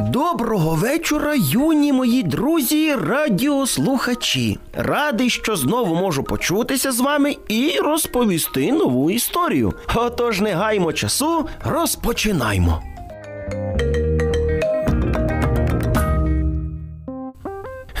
Доброго вечора, юні мої друзі, радіослухачі. Радий, що знову можу почутися з вами і розповісти нову історію. Отож, не гаймо часу, розпочинаймо.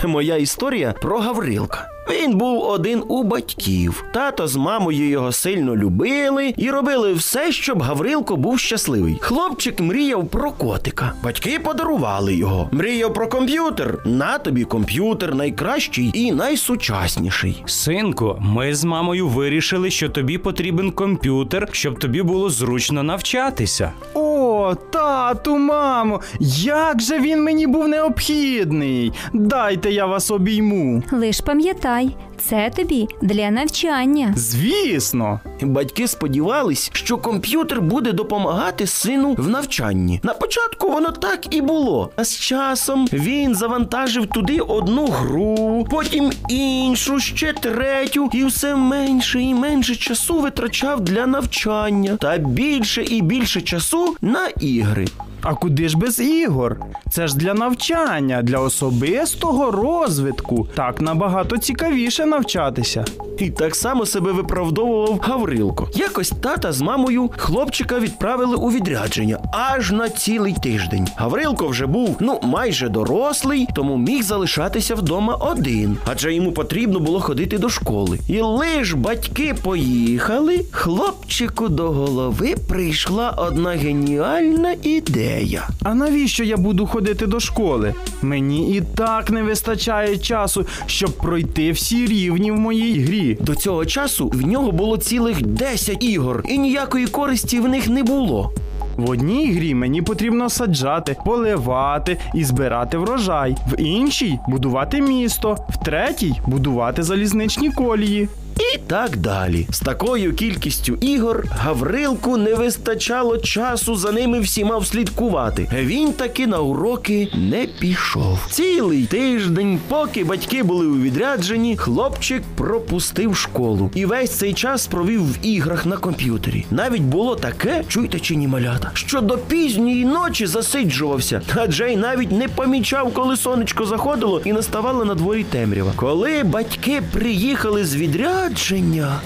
Моя історія про Гаврилка. Він був один у батьків. Тато з мамою його сильно любили і робили все, щоб Гаврилко був щасливий. Хлопчик мріяв про котика. Батьки подарували його. Мріяв про комп'ютер. На тобі комп'ютер найкращий і найсучасніший. Синку, ми з мамою вирішили, що тобі потрібен комп'ютер, щоб тобі було зручно навчатися. О, тату, мамо, як же він мені був необхідний. Дайте я вас обійму. Лиш пам'ятай, це тобі для навчання. Звісно. Батьки сподівались, що комп'ютер буде допомагати сину в навчанні. На початку воно так і було. А з часом він завантажив туди одну гру, потім іншу, ще третю, і все менше і менше часу витрачав для навчання, та більше і більше часу на ігри. А куди ж без ігор? Це ж для навчання, для особистого розвитку. Так набагато цікавіше навчатися. І так само себе виправдовував Гаврилко. Якось тата з мамою хлопчика відправили у відрядження аж на цілий тиждень. Гаврилко вже був ну майже дорослий, тому міг залишатися вдома один, адже йому потрібно було ходити до школи. І лиш батьки поїхали, хлопчику до голови прийшла одна геніальна ідея. А навіщо я буду ходити до школи? Мені і так не вистачає часу, щоб пройти всі рівні в моїй грі. До цього часу в нього було цілих 10 ігор, і ніякої користі в них не було. В одній грі мені потрібно саджати, поливати і збирати врожай, в іншій будувати місто, в третій будувати залізничні колії. І так далі. З такою кількістю ігор Гаврилку не вистачало часу за ними всіма вслідкувати. Він таки на уроки не пішов. Цілий тиждень, поки батьки були у відрядженні, хлопчик пропустив школу і весь цей час провів в іграх на комп'ютері. Навіть було таке, чуйте чи ні малята, що до пізньої ночі засиджувався, а Джей навіть не помічав, коли сонечко заходило і наставала на дворі темрява. Коли батьки приїхали з відрядження,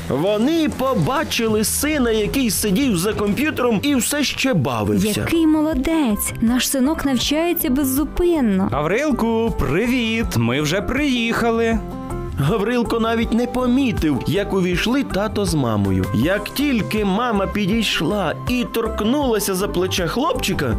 вони побачили сина, який сидів за комп'ютером і все ще бавився. Який молодець! Наш синок навчається беззупинно. Гаврилку, привіт! Ми вже приїхали. Гаврилко навіть не помітив, як увійшли тато з мамою. Як тільки мама підійшла і торкнулася за плече хлопчика,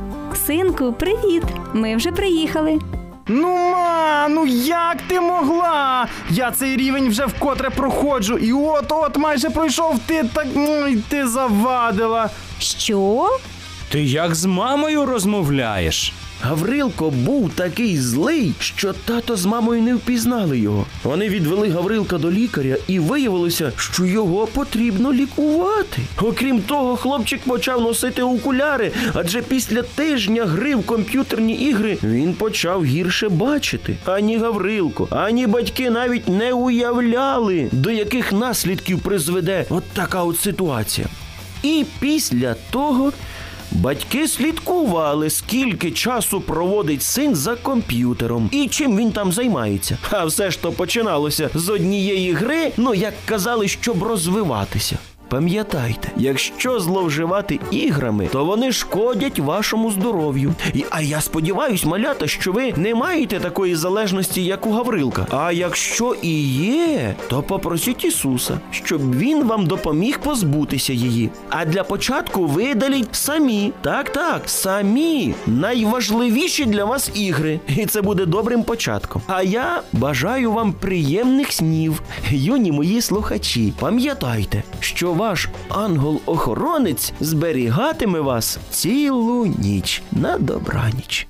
Синку, привіт! Ми вже приїхали. Ну, ма, ну як ти могла? Я цей рівень вже вкотре проходжу, і от-от майже пройшов ти так. Ой, ти завадила. Що? Ти як з мамою розмовляєш? Гаврилко був такий злий, що тато з мамою не впізнали його. Вони відвели Гаврилка до лікаря, і виявилося, що його потрібно лікувати. Окрім того, хлопчик почав носити окуляри, адже після тижня гри в комп'ютерні ігри він почав гірше бачити. Ані Гаврилко, ані батьки навіть не уявляли, до яких наслідків призведе от така от ситуація. І після того Батьки слідкували, скільки часу проводить син за комп'ютером і чим він там займається. А все ж то починалося з однієї гри, ну як казали, щоб розвиватися. Пам'ятайте, якщо зловживати іграми, то вони шкодять вашому здоров'ю. І, а я сподіваюсь, малята, що ви не маєте такої залежності, як у Гаврилка. А якщо і є, то попросіть Ісуса, щоб він вам допоміг позбутися її. А для початку видаліть самі, так, так, самі найважливіші для вас ігри. І це буде добрим початком. А я бажаю вам приємних снів, юні мої слухачі. Пам'ятайте, що ваш ангел-охоронець зберігатиме вас цілу ніч на добраніч.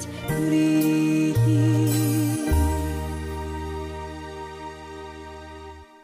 Знов,